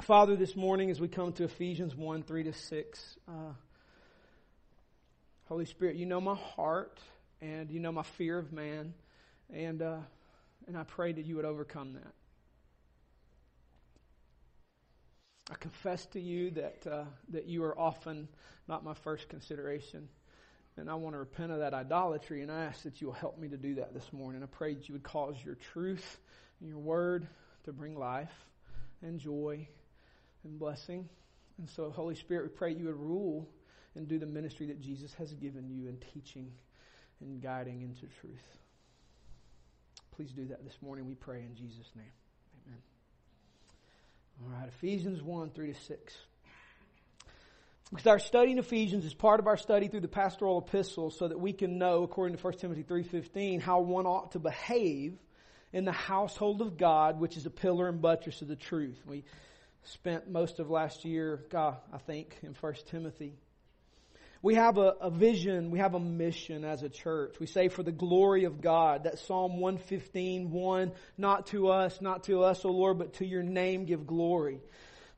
Father, this morning as we come to Ephesians 1 3 to 6, uh, Holy Spirit, you know my heart and you know my fear of man, and, uh, and I pray that you would overcome that. I confess to you that, uh, that you are often not my first consideration. And I want to repent of that idolatry, and I ask that you will help me to do that this morning. I pray that you would cause your truth and your word to bring life and joy and blessing. And so, Holy Spirit, we pray you would rule and do the ministry that Jesus has given you in teaching and guiding into truth. Please do that this morning, we pray in Jesus' name. Amen. All right, Ephesians 1 3 to 6. Because our study in Ephesians is part of our study through the pastoral epistles so that we can know, according to 1 Timothy 3.15, how one ought to behave in the household of God, which is a pillar and buttress of the truth. We spent most of last year, God, I think, in 1 Timothy. We have a, a, vision, we have a mission as a church. We say for the glory of God. That Psalm 115, 1, not to us, not to us, O Lord, but to your name give glory.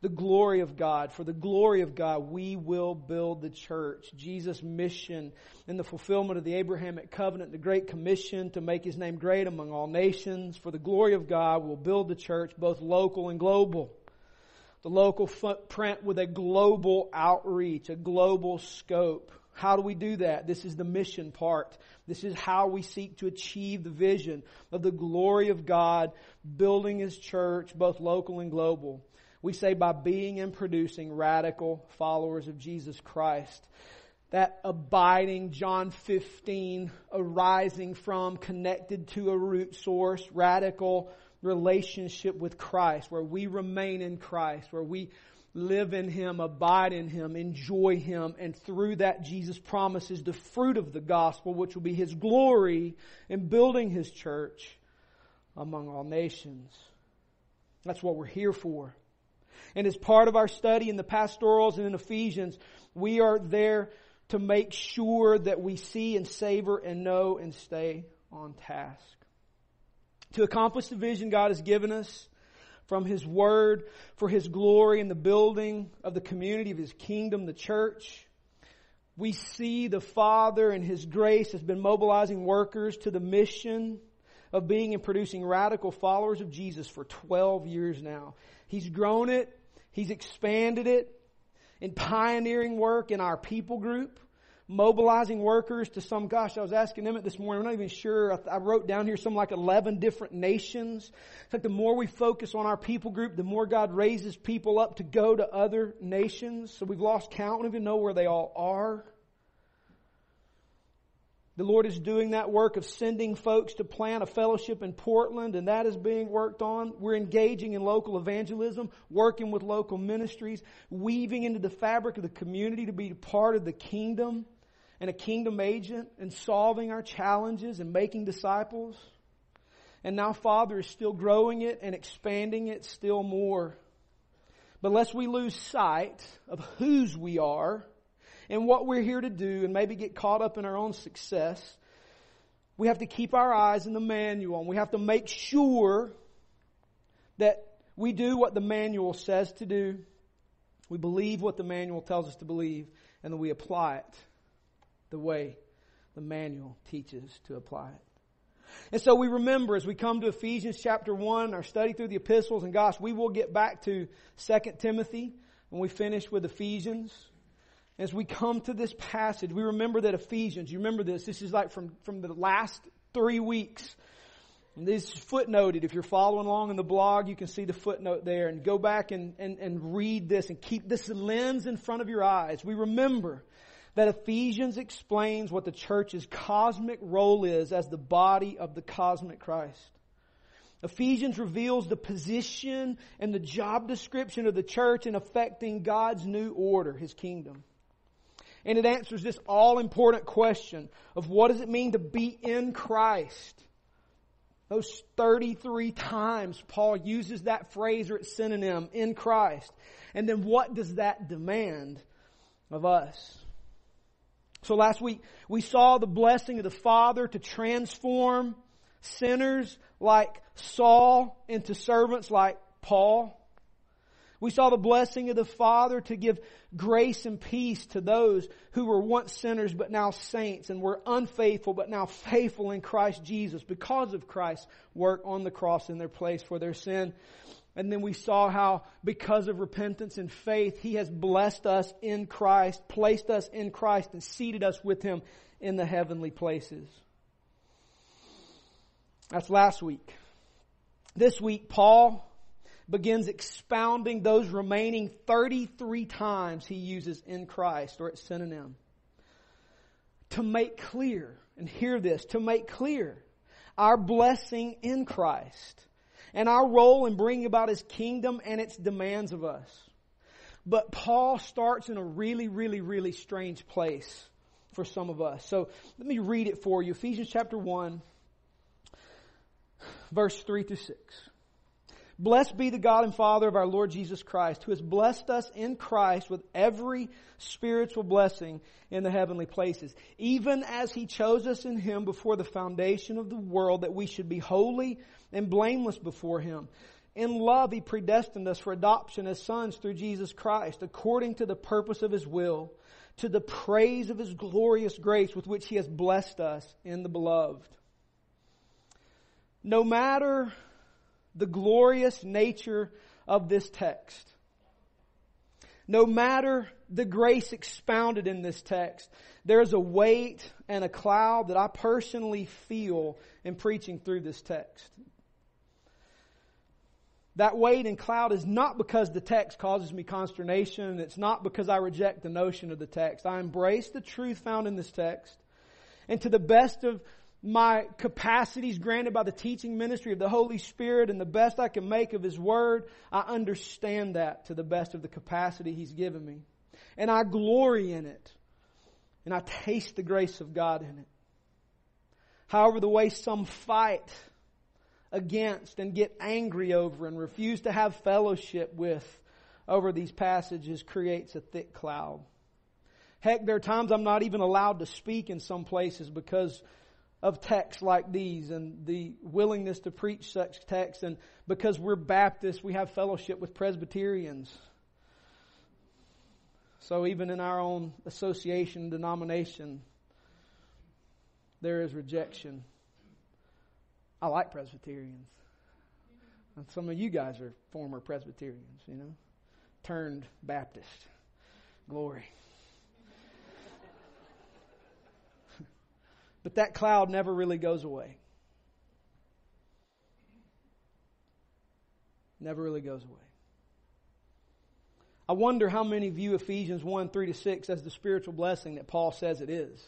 The glory of God. For the glory of God, we will build the church. Jesus' mission in the fulfillment of the Abrahamic covenant, the Great Commission to make his name great among all nations. For the glory of God, we'll build the church, both local and global the local footprint with a global outreach, a global scope. How do we do that? This is the mission part. This is how we seek to achieve the vision of the glory of God, building His church, both local and global. We say by being and producing radical followers of Jesus Christ. That abiding, John 15, arising from, connected to a root source, radical relationship with Christ, where we remain in Christ, where we live in Him, abide in Him, enjoy Him, and through that Jesus promises the fruit of the gospel, which will be His glory in building His church among all nations. That's what we're here for. And as part of our study in the pastorals and in Ephesians, we are there to make sure that we see and savor and know and stay on task to accomplish the vision God has given us from His Word for His glory and the building of the community of His kingdom, the church. We see the Father and His grace has been mobilizing workers to the mission of being and producing radical followers of Jesus for 12 years now. He's grown it. He's expanded it in pioneering work in our people group mobilizing workers to some, gosh, I was asking Emmett this morning, I'm not even sure. I, I wrote down here some like 11 different nations. It's like the more we focus on our people group, the more God raises people up to go to other nations. So we've lost count. We don't even know where they all are. The Lord is doing that work of sending folks to plant a fellowship in Portland, and that is being worked on. We're engaging in local evangelism, working with local ministries, weaving into the fabric of the community to be part of the kingdom and a kingdom agent and solving our challenges and making disciples. And now Father is still growing it and expanding it still more. But lest we lose sight of whose we are and what we're here to do and maybe get caught up in our own success, we have to keep our eyes in the manual and we have to make sure that we do what the manual says to do. We believe what the manual tells us to believe and then we apply it the way the manual teaches to apply it. And so we remember as we come to Ephesians chapter 1, our study through the epistles, and gosh, we will get back to 2 Timothy when we finish with Ephesians. As we come to this passage, we remember that Ephesians, you remember this, this is like from, from the last three weeks. This is footnoted. If you're following along in the blog, you can see the footnote there and go back and, and, and read this and keep this lens in front of your eyes. We remember that Ephesians explains what the church's cosmic role is as the body of the cosmic Christ. Ephesians reveals the position and the job description of the church in affecting God's new order, His kingdom. And it answers this all important question of what does it mean to be in Christ? Those 33 times Paul uses that phrase or its synonym, in Christ. And then what does that demand of us? So last week we saw the blessing of the Father to transform sinners like Saul into servants like Paul. We saw the blessing of the Father to give grace and peace to those who were once sinners but now saints and were unfaithful but now faithful in Christ Jesus because of Christ's work on the cross in their place for their sin. And then we saw how because of repentance and faith, He has blessed us in Christ, placed us in Christ, and seated us with Him in the heavenly places. That's last week. This week, Paul begins expounding those remaining 33 times he uses in Christ or its synonym. To make clear, and hear this, to make clear our blessing in Christ and our role in bringing about his kingdom and its demands of us. But Paul starts in a really, really, really strange place for some of us. So let me read it for you. Ephesians chapter 1, verse 3 through 6. Blessed be the God and Father of our Lord Jesus Christ, who has blessed us in Christ with every spiritual blessing in the heavenly places, even as he chose us in him before the foundation of the world that we should be holy and blameless before him. In love, he predestined us for adoption as sons through Jesus Christ, according to the purpose of his will, to the praise of his glorious grace with which he has blessed us in the beloved. No matter the glorious nature of this text. No matter the grace expounded in this text, there's a weight and a cloud that I personally feel in preaching through this text. That weight and cloud is not because the text causes me consternation. It's not because I reject the notion of the text. I embrace the truth found in this text. And to the best of my capacities granted by the teaching ministry of the Holy Spirit and the best I can make of His Word, I understand that to the best of the capacity He's given me. And I glory in it. And I taste the grace of God in it. However, the way some fight against and get angry over and refuse to have fellowship with over these passages creates a thick cloud. Heck, there are times I'm not even allowed to speak in some places because of texts like these and the willingness to preach such texts. And because we're Baptists, we have fellowship with Presbyterians. So even in our own association, denomination, there is rejection. I like Presbyterians. And some of you guys are former Presbyterians, you know, turned Baptist. Glory. But that cloud never really goes away. Never really goes away. I wonder how many view Ephesians 1 3 to 6 as the spiritual blessing that Paul says it is.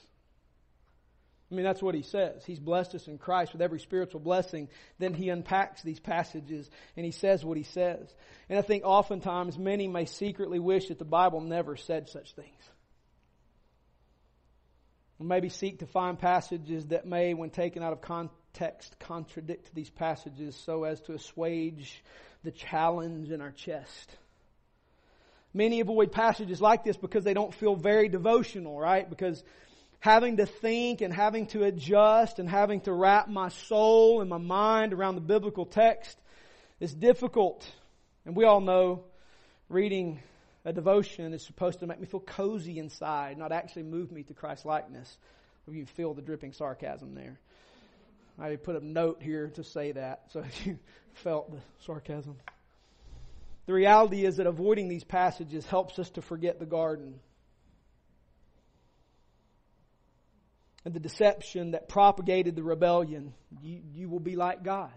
I mean, that's what he says. He's blessed us in Christ with every spiritual blessing. Then he unpacks these passages and he says what he says. And I think oftentimes many may secretly wish that the Bible never said such things maybe seek to find passages that may, when taken out of context, contradict these passages so as to assuage the challenge in our chest. Many avoid passages like this because they don't feel very devotional, right? Because having to think and having to adjust and having to wrap my soul and my mind around the biblical text is difficult. And we all know reading a devotion is supposed to make me feel cozy inside, not actually move me to Christ likeness. You feel the dripping sarcasm there. I put a note here to say that so you felt the sarcasm. The reality is that avoiding these passages helps us to forget the garden. And the deception that propagated the rebellion. You, you will be like God.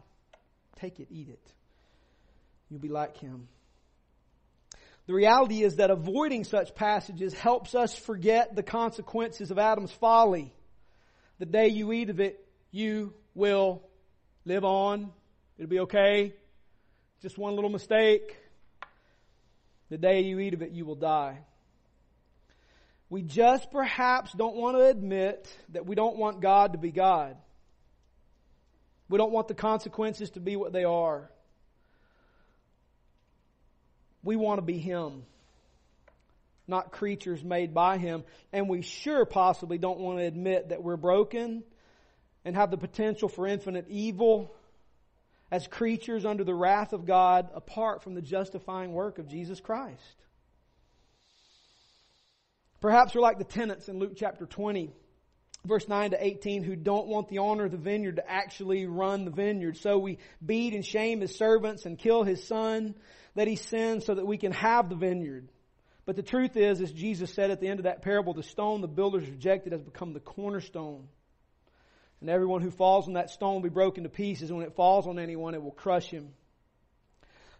Take it, eat it. You'll be like Him. The reality is that avoiding such passages helps us forget the consequences of Adam's folly. The day you eat of it, you will live on. It'll be okay. Just one little mistake. The day you eat of it, you will die. We just perhaps don't want to admit that we don't want God to be God. We don't want the consequences to be what they are. We want to be Him, not creatures made by Him. And we sure possibly don't want to admit that we're broken and have the potential for infinite evil as creatures under the wrath of God apart from the justifying work of Jesus Christ. Perhaps we're like the tenants in Luke chapter 20, verse 9 to 18, who don't want the owner of the vineyard to actually run the vineyard. So we beat and shame his servants and kill his son that he sends so that we can have the vineyard. But the truth is, as Jesus said at the end of that parable, the stone the builders rejected has become the cornerstone. And everyone who falls on that stone will be broken to pieces. And when it falls on anyone, it will crush him.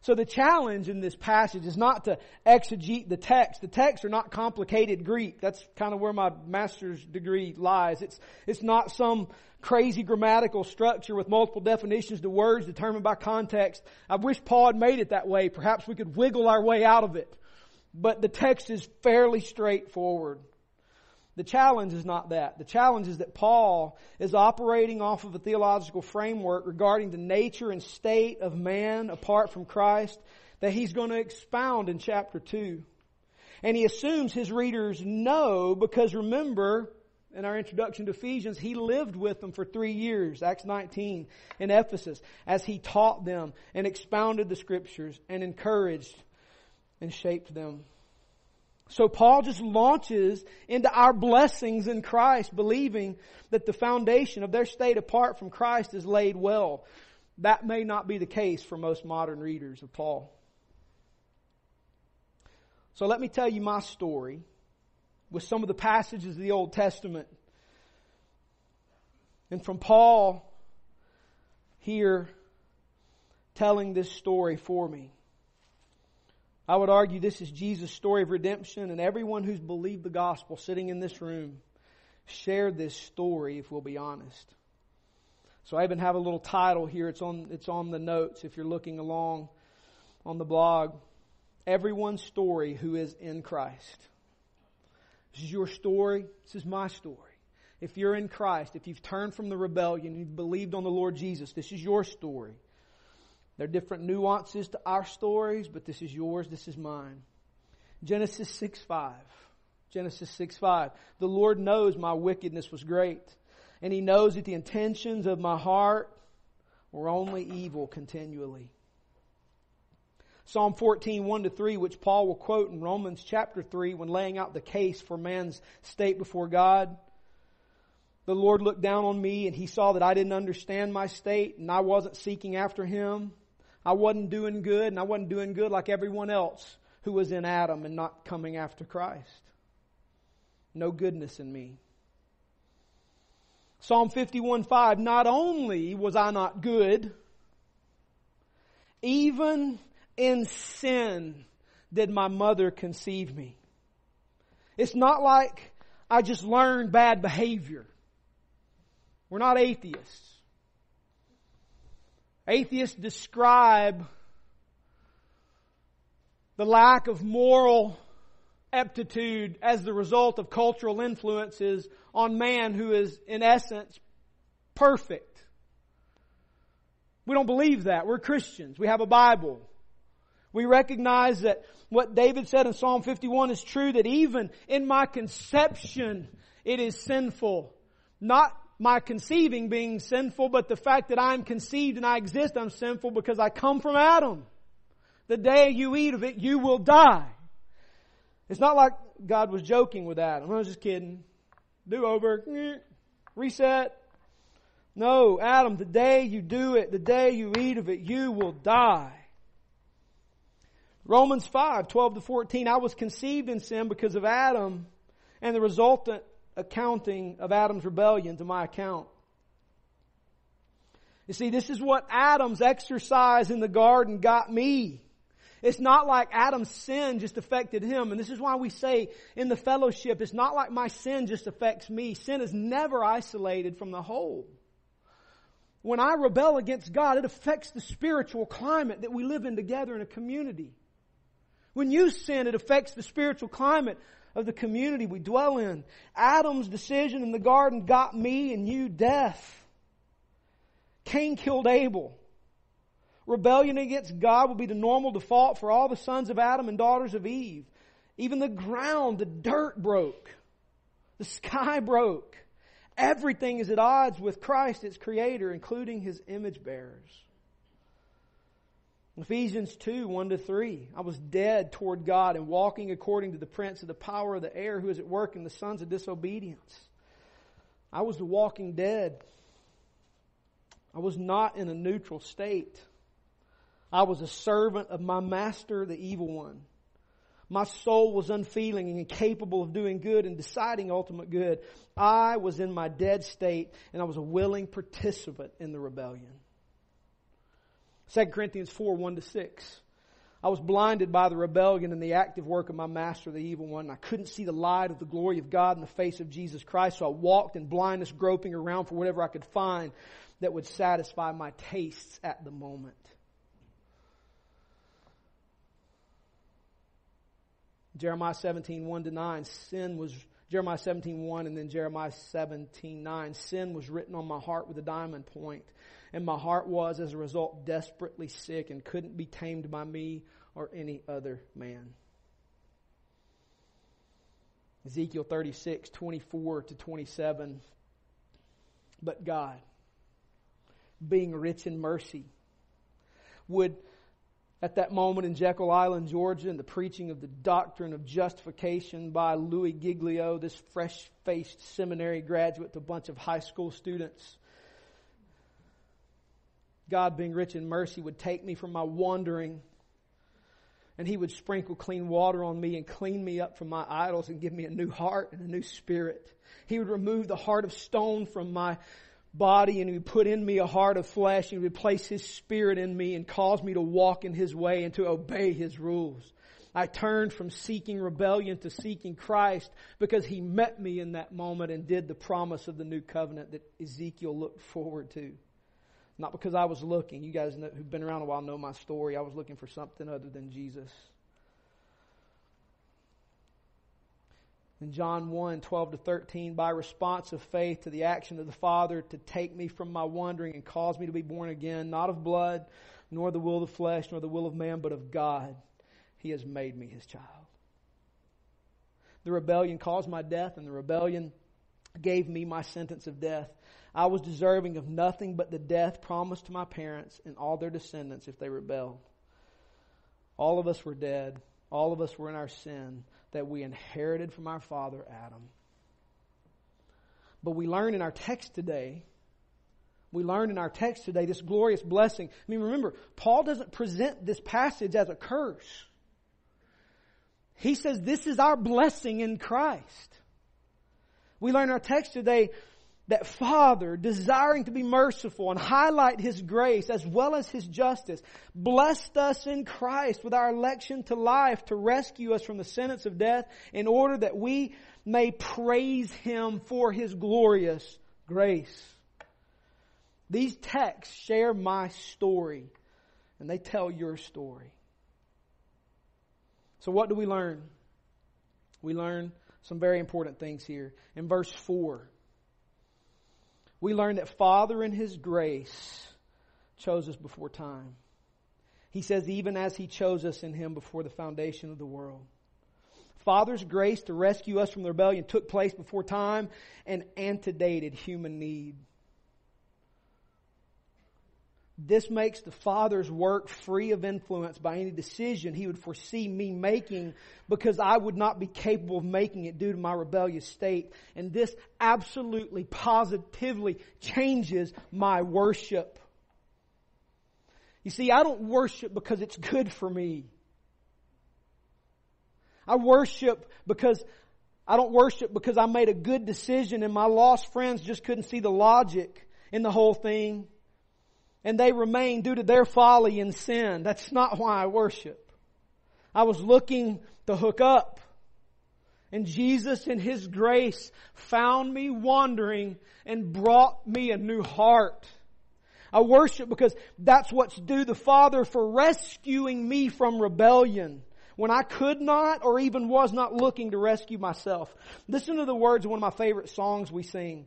So the challenge in this passage is not to exegete the text. The texts are not complicated Greek. That's kind of where my master's degree lies. It's, it's not some crazy grammatical structure with multiple definitions to words determined by context. I wish Paul had made it that way. Perhaps we could wiggle our way out of it but the text is fairly straightforward. The challenge is not that. The challenge is that Paul is operating off of a theological framework regarding the nature and state of man apart from Christ that he's going to expound in chapter 2. And he assumes his readers know because remember, in our introduction to Ephesians, he lived with them for three years, Acts 19, in Ephesus, as he taught them and expounded the scriptures and encouraged and shaped them. So Paul just launches into our blessings in Christ, believing that the foundation of their state apart from Christ is laid well. That may not be the case for most modern readers of Paul. So let me tell you my story with some of the passages of the Old Testament. And from Paul here telling this story for me. I would argue this is Jesus' story of redemption, and everyone who's believed the gospel sitting in this room shared this story, if we'll be honest. So I even have a little title here. It's on, it's on the notes if you're looking along on the blog. Everyone's story who is in Christ. This is your story. This is my story. If you're in Christ, if you've turned from the rebellion, you've believed on the Lord Jesus, this is your story. There are different nuances to our stories, but this is yours, this is mine. Genesis 6 5. Genesis 6 5. The Lord knows my wickedness was great, and He knows that the intentions of my heart were only evil continually. Psalm 14, 1 to 3, which Paul will quote in Romans chapter 3 when laying out the case for man's state before God. The Lord looked down on me and He saw that I didn't understand my state and I wasn't seeking after Him. I wasn't doing good and I wasn't doing good like everyone else who was in Adam and not coming after Christ. No goodness in me. Psalm 51 5, not only was I not good, even in sin did my mother conceive me. It's not like I just learned bad behavior. We're not atheists. Atheists describe the lack of moral aptitude as the result of cultural influences on man who is, in essence, perfect. We don't believe that. We're Christians. We have a Bible. We recognize that what David said in Psalm 51 is true, that even in my conception, it is sinful. Not my conceiving being sinful, but the fact that I'm conceived and I exist, I'm sinful because I come from Adam. The day you eat of it, you will die. It's not like God was joking with Adam. I was just kidding. Do over. Reset. No, Adam, the day you do it, the day you eat of it, you will die. Romans 5, 12 to 14, I was conceived in sin because of Adam and the resultant accounting of Adam's rebellion to my account. You see, this is what Adam's exercise in the garden got me. It's not like Adam's sin just affected him. And this is why we say in the fellowship, it's not like my sin just affects me. Sin is never isolated from the whole. When I rebel against God, it affects the spiritual climate that we live in together in a community. When you sin, it affects the spiritual climate of the community we dwell in. Adam's decision in the garden got me and you death. Cain killed Abel. Rebellion against God will be the normal default for all the sons of Adam and daughters of Eve. Even the ground, the dirt broke. The sky broke. Everything is at odds with Christ, its creator, including his image bearers. Ephesians 2, 1 to 3. I was dead toward God and walking according to the prince of the power of the air who is at work in the sons of disobedience. I was the walking dead. I was not in a neutral state. I was a servant of my master, the evil one. My soul was unfeeling and incapable of doing good and deciding ultimate good. I was in my dead state and I was a willing participant in the rebellion. 2 Corinthians 4, 1 to 6. I was blinded by the rebellion and the active work of my master, the evil one. I couldn't see the light of the glory of God in the face of Jesus Christ, so I walked in blindness, groping around for whatever I could find that would satisfy my tastes at the moment. Jeremiah 17, 1 to 9, sin was, Jeremiah 17, 1 and then Jeremiah 17, 9, sin was written on my heart with a diamond point, and my heart was, as a result, desperately sick and couldn't be tamed by me or any other man. Ezekiel 36, 24 to 27. But God, being rich in mercy, would at that moment in Jekyll Island, Georgia, in the preaching of the doctrine of justification by Louis Giglio, this fresh faced seminary graduate to a bunch of high school students. God, being rich in mercy, would take me from my wandering and He would sprinkle clean water on me and clean me up from my idols and give me a new heart and a new spirit. He would remove the heart of stone from my body and he would put in me a heart of flesh and he would place his spirit in me and cause me to walk in his way and to obey his rules. I turned from seeking rebellion to seeking Christ because he met me in that moment and did the promise of the new covenant that Ezekiel looked forward to. Not because I was looking. You guys know, who've been around a while know my story. I was looking for something other than Jesus. in John 1, 12 to 13, by response of faith to the action of the Father to take me from my wandering and cause me to be born again, not of blood, nor the will of the flesh, nor the will of man, but of God. He has made me his child. The rebellion caused my death, and the rebellion gave me my sentence of death. I was deserving of nothing but the death promised to my parents and all their descendants if they rebelled. All of us were dead. All of us were in our sin that we inherited from our father Adam. But we learn in our text today, we learn in our text today this glorious blessing. I mean, remember, Paul doesn't present this passage as a curse. He says this is our blessing in Christ. We learn our text today that Father, desiring to be merciful and highlight His grace as well as His justice, blessed us in Christ with our election to life to rescue us from the sentence of death in order that we may praise Him for His glorious grace. These texts share my story and they tell your story. So what do we learn? We learn some very important things here. In verse 4, we learn that Father in His grace chose us before time. He says, even as He chose us in Him before the foundation of the world. Father's grace to rescue us from the rebellion took place before time and antedated human need. This makes the Father's work free of influence by any decision He would foresee me making because I would not be capable of making it due to my rebellious state. And this absolutely, positively changes my worship. You see, I don't worship because it's good for me. I worship because I don't worship because I made a good decision and my lost friends just couldn't see the logic in the whole thing and they remain due to their folly and sin. That's not why I worship. I was looking to hook up. And Jesus in His grace found me wandering and brought me a new heart. I worship because that's what's due the Father for rescuing me from rebellion when I could not or even was not looking to rescue myself. Listen to the words of one of my favorite songs we sing.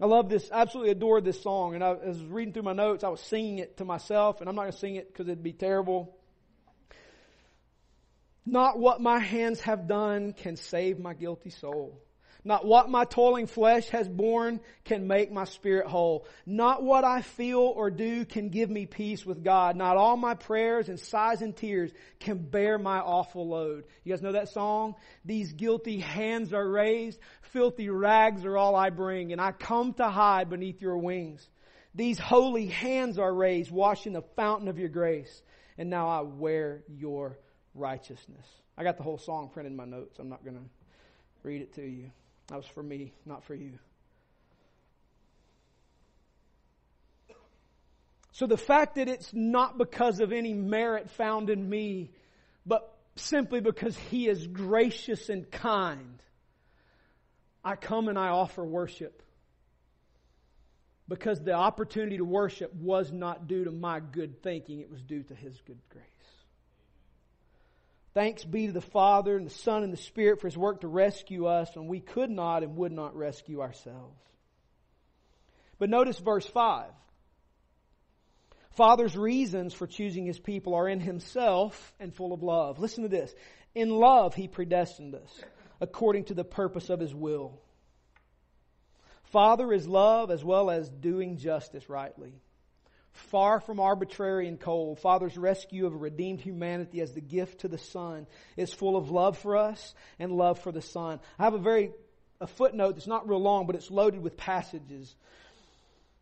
I love this, absolutely adore this song. And I, I was reading through my notes, I was singing it to myself, and I'm not going to sing it because it'd be terrible. Not what my hands have done can save my guilty soul. Not what my toiling flesh has borne can make my spirit whole. Not what I feel or do can give me peace with God. Not all my prayers and sighs and tears can bear my awful load. You guys know that song? These guilty hands are raised, filthy rags are all I bring, and I come to hide beneath your wings. These holy hands are raised, washing the fountain of your grace, and now I wear your righteousness. I got the whole song printed in my notes. I'm not going to read it to you. That was for me, not for you. So the fact that it's not because of any merit found in me, but simply because He is gracious and kind, I come and I offer worship. Because the opportunity to worship was not due to my good thinking, it was due to His good grace. Thanks be to the Father and the Son and the Spirit for His work to rescue us when we could not and would not rescue ourselves. But notice verse 5. Father's reasons for choosing His people are in Himself and full of love. Listen to this. In love, He predestined us according to the purpose of His will. Father is love as well as doing justice rightly far from arbitrary and cold. Father's rescue of a redeemed humanity as the gift to the Son is full of love for us and love for the Son. I have a very a footnote that's not real long, but it's loaded with passages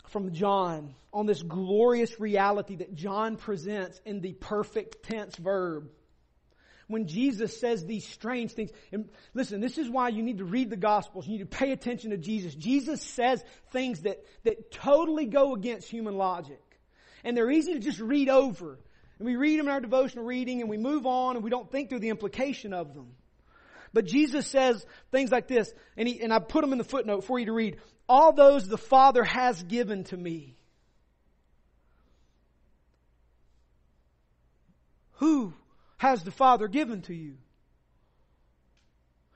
from John on this glorious reality that John presents in the perfect tense verb. When Jesus says these strange things, and listen, this is why you need to read the Gospels. You need to pay attention to Jesus. Jesus says things that, that totally go against human logic and they're easy to just read over. And we read them in our devotional reading and we move on and we don't think through the implication of them. But Jesus says things like this, and, he, and I put them in the footnote for you to read. All those the Father has given to me. Who has the Father given to you?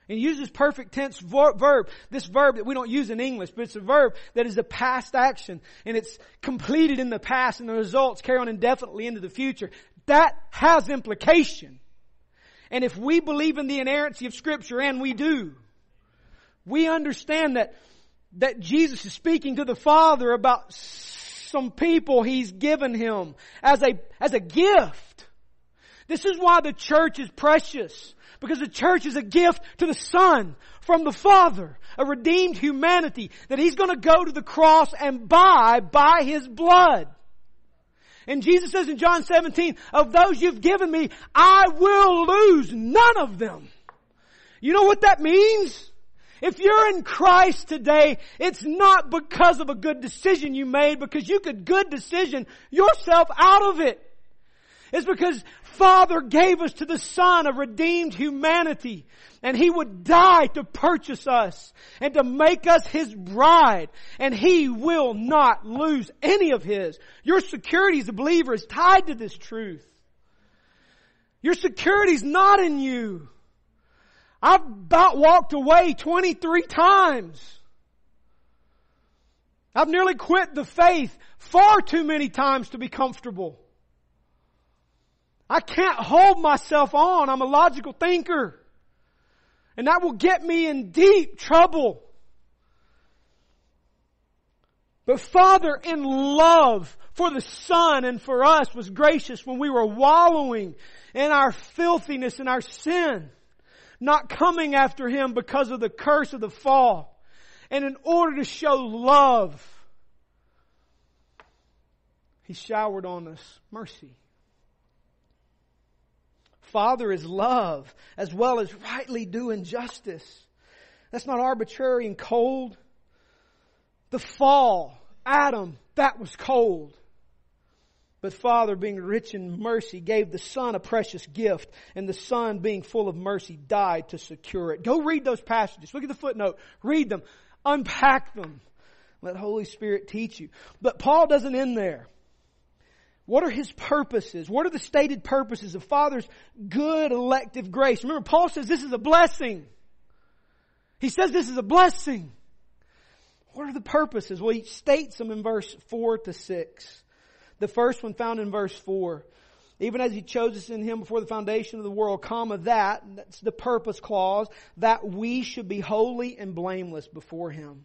And uses perfect tense verb, this verb that we don't use in English, but it's a verb that is a past action and it's completed in the past and the results carry on indefinitely into the future. That has implication. And if we believe in the inerrancy of scripture, and we do, we understand that, that Jesus is speaking to the Father about some people He's given Him as a, as a gift. This is why the church is precious. Because the church is a gift to the Son from the Father, a redeemed humanity that He's gonna go to the cross and buy by His blood. And Jesus says in John 17, of those you've given me, I will lose none of them. You know what that means? If you're in Christ today, it's not because of a good decision you made, because you could good decision yourself out of it. It's because Father gave us to the Son a redeemed humanity. And He would die to purchase us and to make us His bride. And He will not lose any of His. Your security as a believer is tied to this truth. Your security is not in you. I've about walked away 23 times. I've nearly quit the faith far too many times to be comfortable. I can't hold myself on. I'm a logical thinker. And that will get me in deep trouble. But Father, in love for the Son and for us, was gracious when we were wallowing in our filthiness and our sin, not coming after Him because of the curse of the fall. And in order to show love, He showered on us mercy. Father is love as well as rightly doing justice. That's not arbitrary and cold. The fall, Adam, that was cold. But Father, being rich in mercy, gave the Son a precious gift, and the Son, being full of mercy, died to secure it. Go read those passages. Look at the footnote. Read them. Unpack them. Let Holy Spirit teach you. But Paul doesn't end there. What are his purposes? What are the stated purposes of Father's good elective grace? Remember, Paul says this is a blessing. He says this is a blessing. What are the purposes? Well, he states them in verse 4 to 6. The first one found in verse 4. even as he chose us in him before the foundation of the world, comma, that, that's the purpose clause, that we should be holy and blameless before him.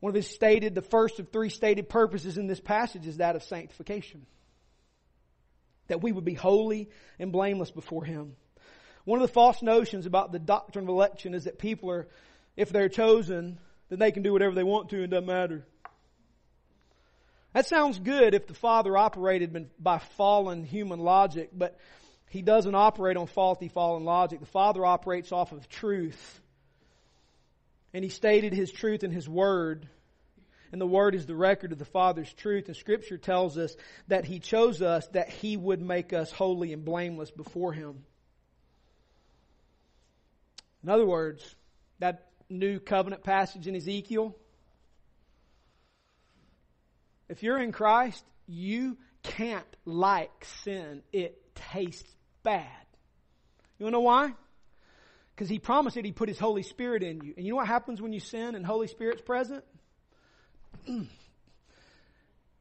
One of his stated, the first of three stated purposes in this passage is that of sanctification. That we would be holy and blameless before him. One of the false notions about the doctrine of election is that people are, if they're chosen, then they can do whatever they want to and doesn't matter. That sounds good if the Father operated by fallen human logic, but He doesn't operate on faulty fallen logic. The Father operates off of truth. And He stated His truth in His Word. And the Word is the record of the Father's truth. And Scripture tells us that He chose us that He would make us holy and blameless before Him. In other words, that new covenant passage in Ezekiel, if you're in Christ, you can't like sin. It tastes bad. You wanna know why? Because he promised that he put his Holy Spirit in you. And you know what happens when you sin and Holy Spirit's present?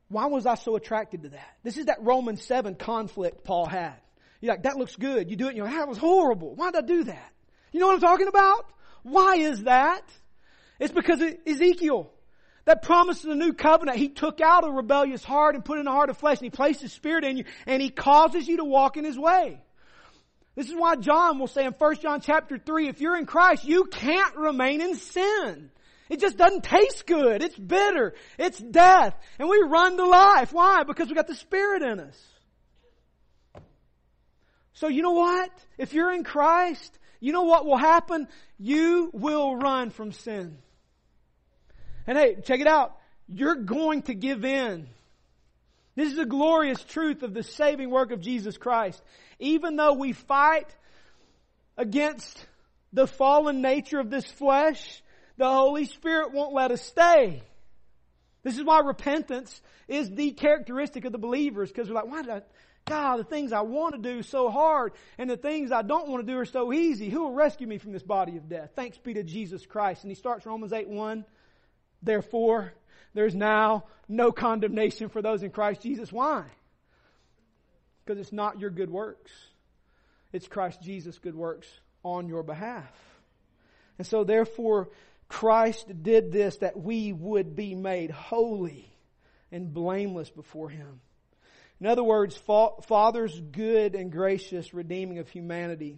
why was I so attracted to that? This is that Romans 7 conflict Paul had. You're like, that looks good. You do it and you're like, that was horrible. Why did I do that? You know what I'm talking about? Why is that? It's because of Ezekiel. That promise of the new covenant, He took out a rebellious heart and put in a heart of flesh and He placed His Spirit in you and He causes you to walk in His way. This is why John will say in 1 John chapter 3, if you're in Christ, you can't remain in sin. It just doesn't taste good. It's bitter. It's death. And we run to life. Why? Because we got the Spirit in us. So you know what? If you're in Christ, you know what will happen? You will run from sin. And hey, check it out. You're going to give in. This is a glorious truth of the saving work of Jesus Christ. Even though we fight against the fallen nature of this flesh, the Holy Spirit won't let us stay. This is why repentance is the characteristic of the believers, because we're like, why did I, God, the things I want to do so hard, and the things I don't want to do are so easy. Who will rescue me from this body of death? Thanks be to Jesus Christ. And he starts Romans 8 1. Therefore, there's now no condemnation for those in Christ Jesus. Why? Because it's not your good works. It's Christ Jesus' good works on your behalf. And so therefore, Christ did this that we would be made holy and blameless before Him. In other words, Father's good and gracious redeeming of humanity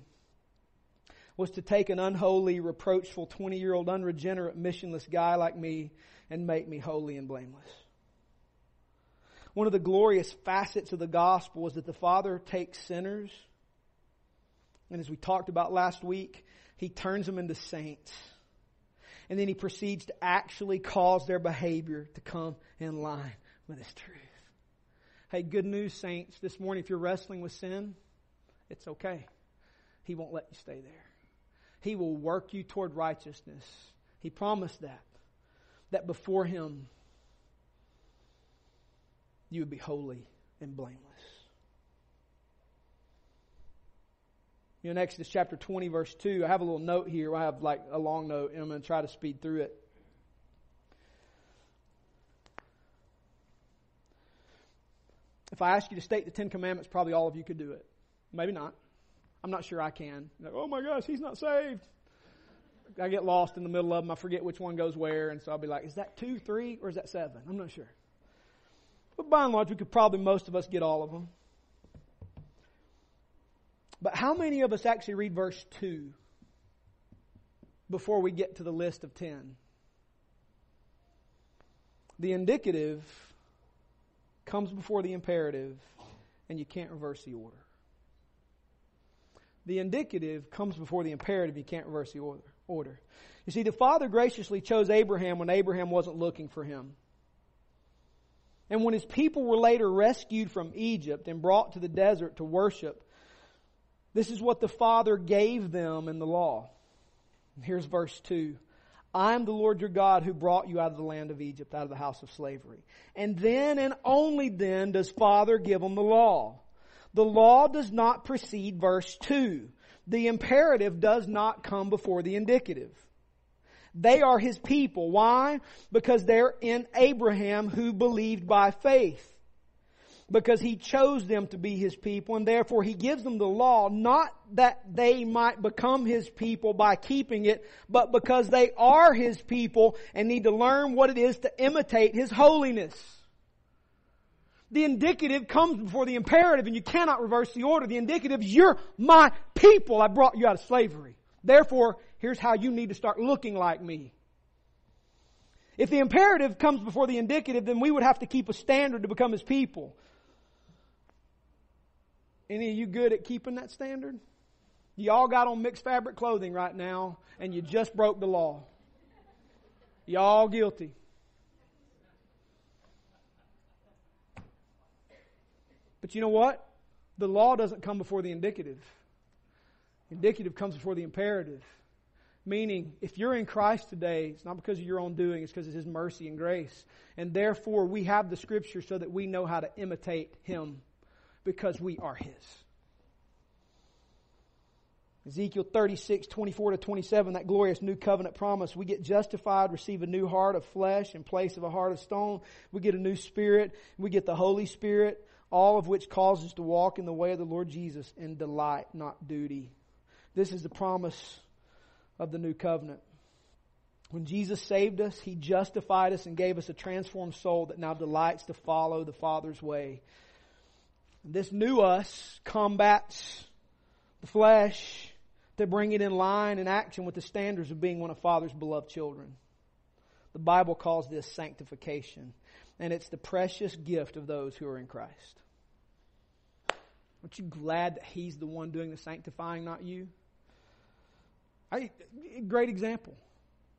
was to take an unholy, reproachful, 20 year old, unregenerate, missionless guy like me and make me holy and blameless. One of the glorious facets of the gospel is that the Father takes sinners, and as we talked about last week, He turns them into saints. And then He proceeds to actually cause their behavior to come in line with His truth. Hey, good news, saints. This morning, if you're wrestling with sin, it's okay. He won't let you stay there. He will work you toward righteousness. He promised that. That before Him, you would be holy and blameless. You know, in Exodus chapter 20, verse 2, I have a little note here. I have like a long note, and I'm going to try to speed through it. If I ask you to state the Ten Commandments, probably all of you could do it. Maybe not. I'm not sure I can. Like, oh my gosh, he's not saved. I get lost in the middle of them. I forget which one goes where, and so I'll be like, is that two, three, or is that seven? I'm not sure. But by and large, we could probably, most of us, get all of them. But how many of us actually read verse 2 before we get to the list of 10? The indicative comes before the imperative, and you can't reverse the order. The indicative comes before the imperative, you can't reverse the order. Order. You see, the Father graciously chose Abraham when Abraham wasn't looking for him. And when his people were later rescued from Egypt and brought to the desert to worship, this is what the Father gave them in the law. Here's verse 2. I am the Lord your God who brought you out of the land of Egypt, out of the house of slavery. And then and only then does Father give them the law. The law does not precede verse 2. The imperative does not come before the indicative. They are his people. Why? Because they're in Abraham who believed by faith. because he chose them to be his people and therefore he gives them the law not that they might become his people by keeping it, but because they are his people and need to learn what it is to imitate his holiness. The indicative comes before the imperative and you cannot reverse the order. The indicative you're my people. I brought you out of slavery. Therefore, here's how you need to start looking like me. If the imperative comes before the indicative, then we would have to keep a standard to become his people. Any of you good at keeping that standard? Y'all got on mixed fabric clothing right now and you just broke the law. Y'all guilty. But you know what? The law doesn't come before the indicative. Indicative comes before the imperative. Meaning, if you're in Christ today, it's not because of your own doing, it's because of His mercy and grace. And therefore, we have the Scripture so that we know how to imitate Him because we are His. Ezekiel 36, 24 to 27, that glorious new covenant promise. We get justified, receive a new heart of flesh in place of a heart of stone. We get a new spirit. We get the Holy Spirit, all of which causes us to walk in the way of the Lord Jesus in delight, not duty. This is the promise of the new covenant. When Jesus saved us, He justified us and gave us a transformed soul that now delights to follow the Father's way. This new us combats the flesh to bring it in line and action with the standards of being one of Father's beloved children. The Bible calls this sanctification, and it's the precious gift of those who are in Christ. Aren't you glad that He's the one doing the sanctifying, not you? I, great example.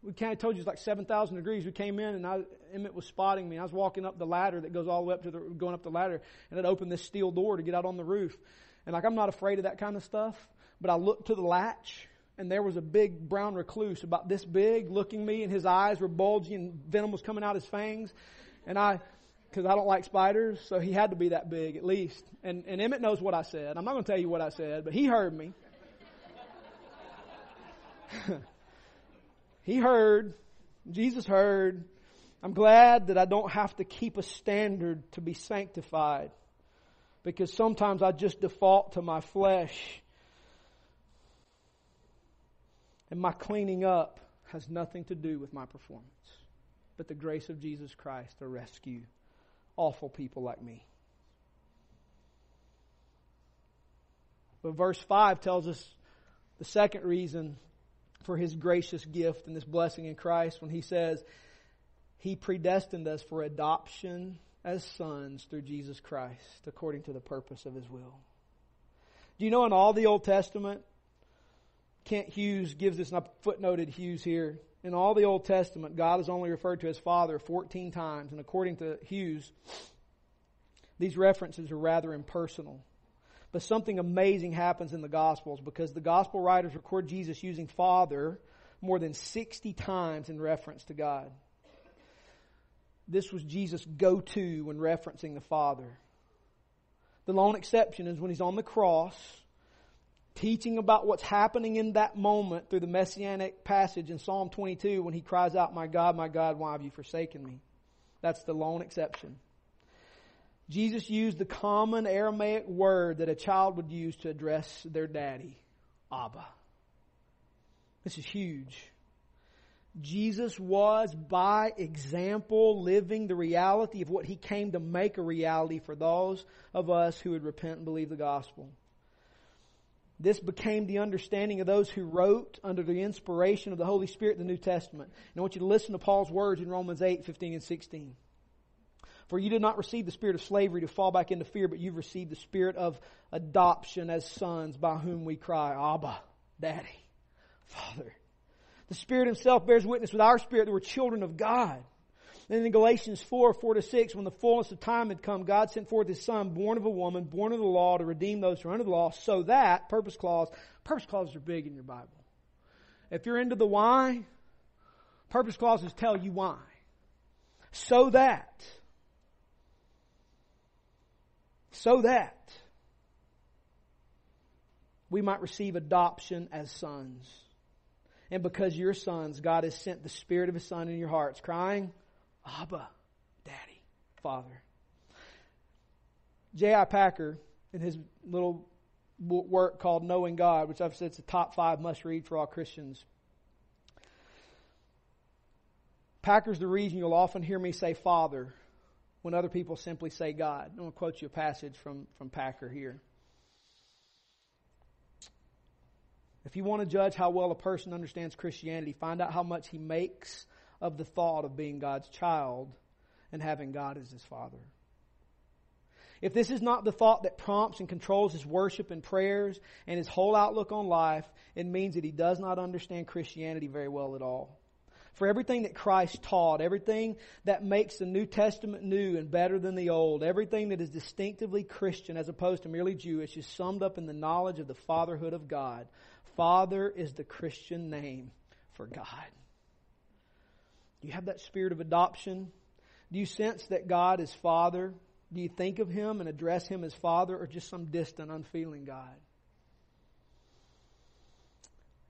We kind of told you it's like 7,000 degrees. We came in and I, Emmett was spotting me. I was walking up the ladder that goes all the way up to the, going up the ladder and it opened this steel door to get out on the roof. And like, I'm not afraid of that kind of stuff, but I looked to the latch and there was a big brown recluse about this big looking me and his eyes were bulgy and venom was coming out his fangs. And I, cause I don't like spiders, so he had to be that big at least. And, and Emmett knows what I said. I'm not going to tell you what I said, but he heard me. he heard, Jesus heard. I'm glad that I don't have to keep a standard to be sanctified because sometimes I just default to my flesh. And my cleaning up has nothing to do with my performance, but the grace of Jesus Christ to rescue awful people like me. But verse 5 tells us the second reason for his gracious gift and this blessing in Christ when he says, He predestined us for adoption as sons through Jesus Christ, according to the purpose of his will. Do you know in all the Old Testament, Kent Hughes gives us, and I footnoted Hughes here, in all the Old Testament, God is only referred to as Father 14 times, and according to Hughes, these references are rather impersonal. But something amazing happens in the Gospels because the Gospel writers record Jesus using Father more than 60 times in reference to God. This was Jesus' go to when referencing the Father. The lone exception is when he's on the cross, teaching about what's happening in that moment through the messianic passage in Psalm 22 when he cries out, My God, my God, why have you forsaken me? That's the lone exception. Jesus used the common Aramaic word that a child would use to address their daddy, Abba. This is huge. Jesus was, by example, living the reality of what he came to make a reality for those of us who would repent and believe the gospel. This became the understanding of those who wrote under the inspiration of the Holy Spirit the New Testament. And I want you to listen to Paul's words in Romans 8, 15 and 16. For you did not receive the spirit of slavery to fall back into fear, but you've received the spirit of adoption as sons by whom we cry, Abba, Daddy, Father. The Spirit Himself bears witness with our spirit that we're children of God. Then in Galatians 4, 4 to 6, when the fullness of time had come, God sent forth His Son, born of a woman, born of the law, to redeem those who are under the law, so that, purpose clause, purpose clauses are big in your Bible. If you're into the why, purpose clauses tell you why. So that, so that we might receive adoption as sons. And because you're sons, God has sent the Spirit of His Son in your hearts, crying, Abba, Daddy, Father. J.I. Packer, in his little work called Knowing God, which I've said it's a top five must read for all Christians. Packer's the reason you'll often hear me say Father when other people simply say God. I'm going to quote you a passage from, from Packer here. If you want to judge how well a person understands Christianity, find out how much he makes of the thought of being God's child and having God as his father. If this is not the thought that prompts and controls his worship and prayers and his whole outlook on life, it means that he does not understand Christianity very well at all. For everything that Christ taught, everything that makes the New Testament new and better than the Old, everything that is distinctively Christian as opposed to merely Jewish is summed up in the knowledge of the fatherhood of God. Father is the Christian name for God. Do you have that spirit of adoption? Do you sense that God is Father? Do you think of Him and address Him as Father or just some distant, unfeeling God?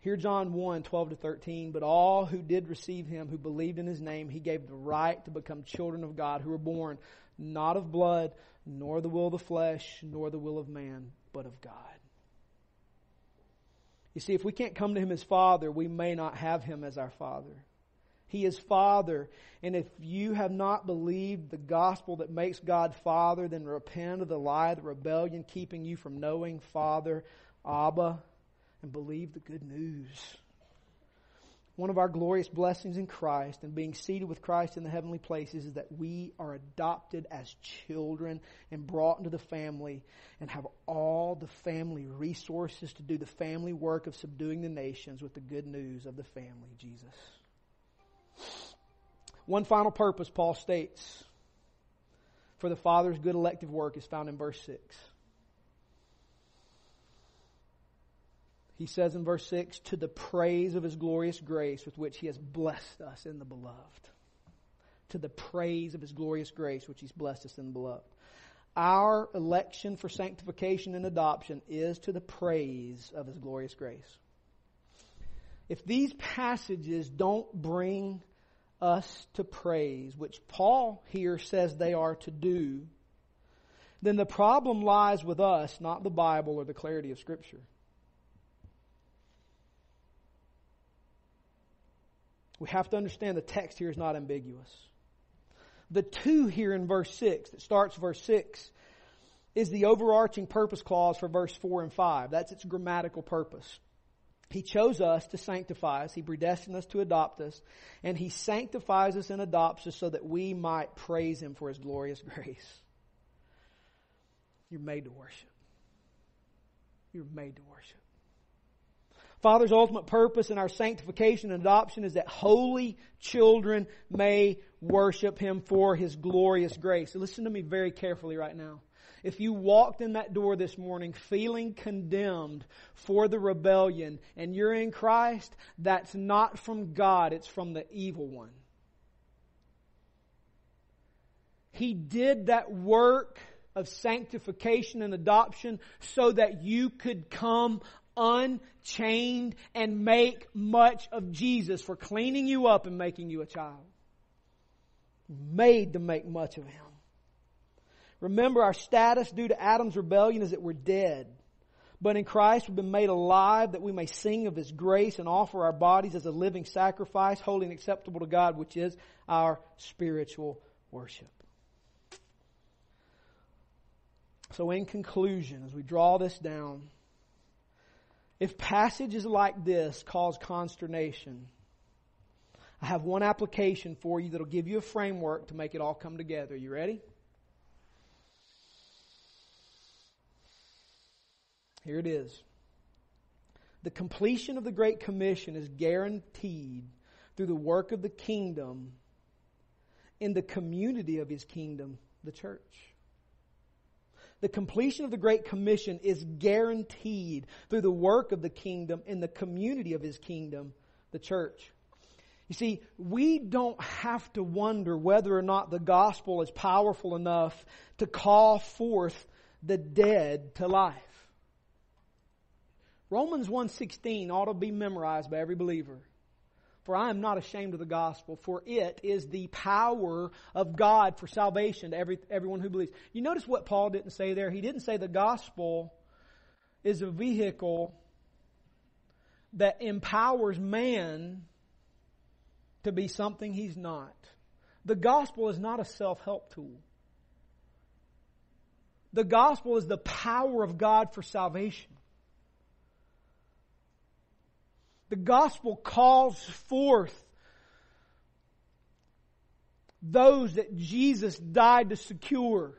Here, John 1 12 to 13. But all who did receive Him, who believed in His name, He gave the right to become children of God, who were born not of blood, nor the will of the flesh, nor the will of man, but of God. You see, if we can't come to Him as Father, we may not have Him as our Father. He is Father. And if you have not believed the gospel that makes God Father, then repent of the lie, the rebellion keeping you from knowing Father, Abba, and believe the good news. One of our glorious blessings in Christ and being seated with Christ in the heavenly places is that we are adopted as children and brought into the family and have all the family resources to do the family work of subduing the nations with the good news of the family, Jesus. One final purpose, Paul states, for the Father's good elective work is found in verse 6. He says in verse 6, to the praise of his glorious grace with which he has blessed us in the beloved. To the praise of his glorious grace which he's blessed us in the beloved. Our election for sanctification and adoption is to the praise of his glorious grace. If these passages don't bring us to praise, which Paul here says they are to do, then the problem lies with us, not the Bible or the clarity of Scripture. We have to understand the text here is not ambiguous. The to here in verse 6, that starts verse 6, is the overarching purpose clause for verse 4 and 5. That's its grammatical purpose. He chose us to sanctify us. He predestined us to adopt us. And He sanctifies us and adopts us so that we might praise Him for His glorious grace. You're made to worship. You're made to worship. Father's ultimate purpose in our sanctification and adoption is that holy children may worship Him for His glorious grace. Listen to me very carefully right now. If you walked in that door this morning feeling condemned for the rebellion and you're in Christ, that's not from God, it's from the evil one. He did that work of sanctification and adoption so that you could come unchained and make much of Jesus for cleaning you up and making you a child. Made to make much of Him. Remember, our status due to Adam's rebellion is that we're dead. But in Christ we've been made alive that we may sing of His grace and offer our bodies as a living sacrifice, holy and acceptable to God, which is our spiritual worship. So in conclusion, as we draw this down, if passages like this cause consternation, I have one application for you that'll give you a framework to make it all come together. You ready? Here it is. The completion of the Great Commission is guaranteed through the work of the kingdom in the community of his kingdom, the church. The completion of the Great Commission is guaranteed through the work of the kingdom in the community of his kingdom, the church. You see, we don't have to wonder whether or not the gospel is powerful enough to call forth the dead to life. Romans 1:16 ought to be memorized by every believer. For I am not ashamed of the gospel, for it is the power of God for salvation to every, everyone who believes. You notice what Paul didn't say there? He didn't say the gospel is a vehicle that empowers man to be something he's not. The gospel is not a self help tool. The gospel is the power of God for salvation. The gospel calls forth those that Jesus died to secure.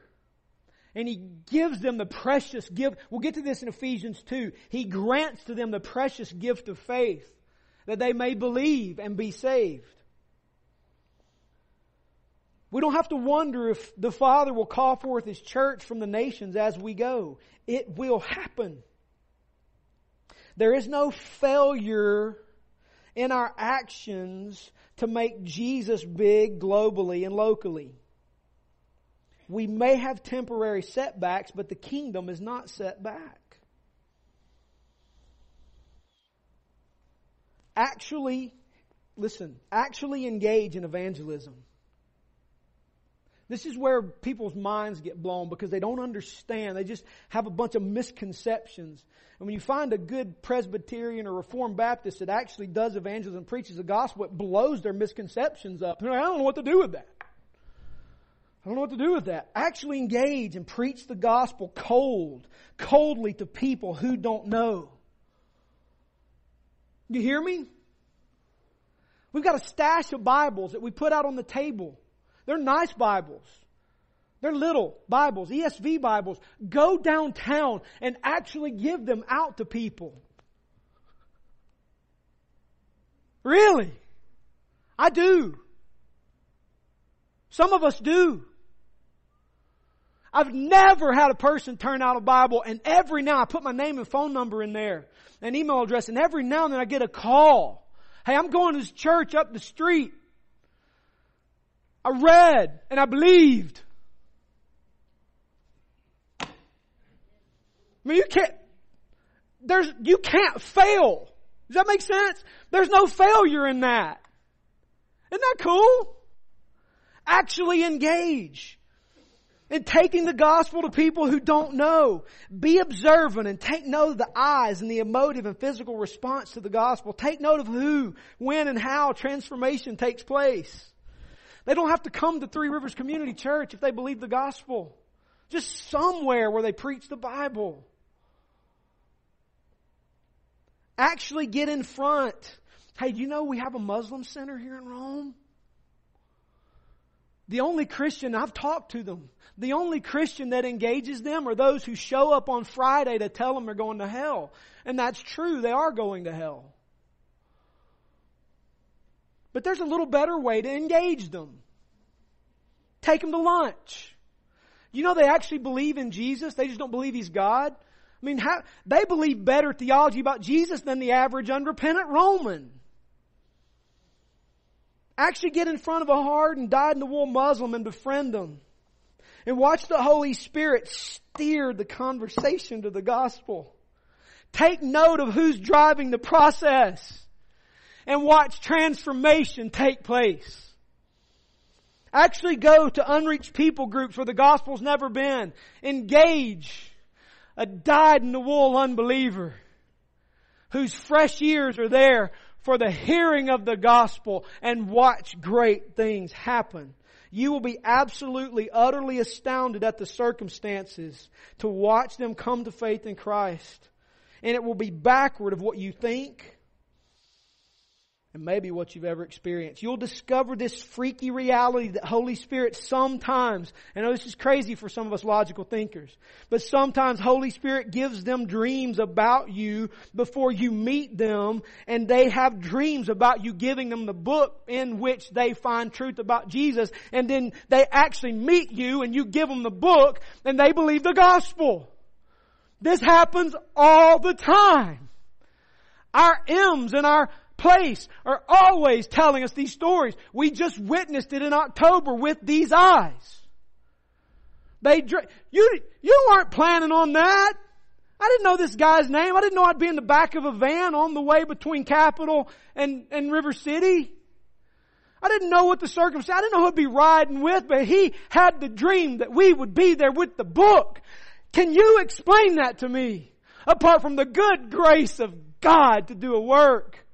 And he gives them the precious gift. We'll get to this in Ephesians 2. He grants to them the precious gift of faith that they may believe and be saved. We don't have to wonder if the Father will call forth His church from the nations as we go. It will happen. There is no failure in our actions to make Jesus big globally and locally. We may have temporary setbacks, but the kingdom is not set back. Actually, listen, actually engage in evangelism. This is where people's minds get blown because they don't understand. They just have a bunch of misconceptions. And when you find a good Presbyterian or Reformed Baptist that actually does evangelism, preaches the gospel, it blows their misconceptions up. Like, I don't know what to do with that. I don't know what to do with that. Actually engage and preach the gospel cold, coldly to people who don't know. You hear me? We've got a stash of Bibles that we put out on the table. They're nice Bibles. They're little Bibles, ESV Bibles. Go downtown and actually give them out to people. Really? I do. Some of us do. I've never had a person turn out a Bible and every now I put my name and phone number in there, an email address, and every now and then I get a call. Hey, I'm going to this church up the street. I read and I believed. I mean, you can't, there's, you can't fail. Does that make sense? There's no failure in that. Isn't that cool? Actually engage in taking the gospel to people who don't know. Be observant and take note of the eyes and the emotive and physical response to the gospel. Take note of who, when, and how transformation takes place. They don't have to come to Three Rivers Community Church if they believe the gospel. Just somewhere where they preach the Bible. Actually get in front. Hey, do you know we have a Muslim center here in Rome? The only Christian, I've talked to them, the only Christian that engages them are those who show up on Friday to tell them they're going to hell. And that's true, they are going to hell. But there's a little better way to engage them. Take them to lunch. You know they actually believe in Jesus, they just don't believe He's God. I mean, how, they believe better theology about Jesus than the average unrepentant Roman. Actually get in front of a hardened, dyed-in-the-wool Muslim and befriend them. And watch the Holy Spirit steer the conversation to the gospel. Take note of who's driving the process and watch transformation take place. Actually go to unreached people groups where the gospel's never been. Engage a dyed in the wool unbeliever whose fresh ears are there for the hearing of the gospel and watch great things happen. You will be absolutely, utterly astounded at the circumstances to watch them come to faith in Christ. And it will be backward of what you think, and maybe what you've ever experienced. You'll discover this freaky reality that Holy Spirit sometimes, I know this is crazy for some of us logical thinkers, but sometimes Holy Spirit gives them dreams about you before you meet them, and they have dreams about you giving them the book in which they find truth about Jesus, and then they actually meet you and you give them the book, and they believe the gospel. This happens all the time. Our M's and our place are always telling us these stories. We just witnessed it in October with these eyes. They, you, you weren't planning on that. I didn't know this guy's name. I didn't know I'd be in the back of a van on the way between Capitol and, and River City. I didn't know what the circumstance, I didn't know who'd be riding with, but he had the dream that we would be there with the book. Can you explain that to me? Apart from the good grace of God to do a work.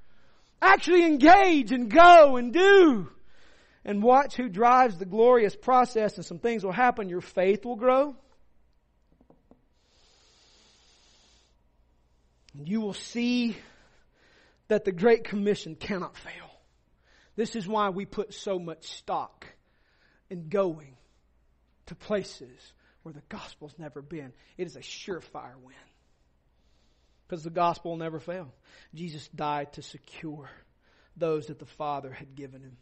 Actually engage and go and do. And watch who drives the glorious process and some things will happen. Your faith will grow. And You will see that the Great Commission cannot fail. This is why we put so much stock in going to places where the gospel's never been. It is a surefire win. Because the gospel will never fail. Jesus died to secure those that the Father had given him.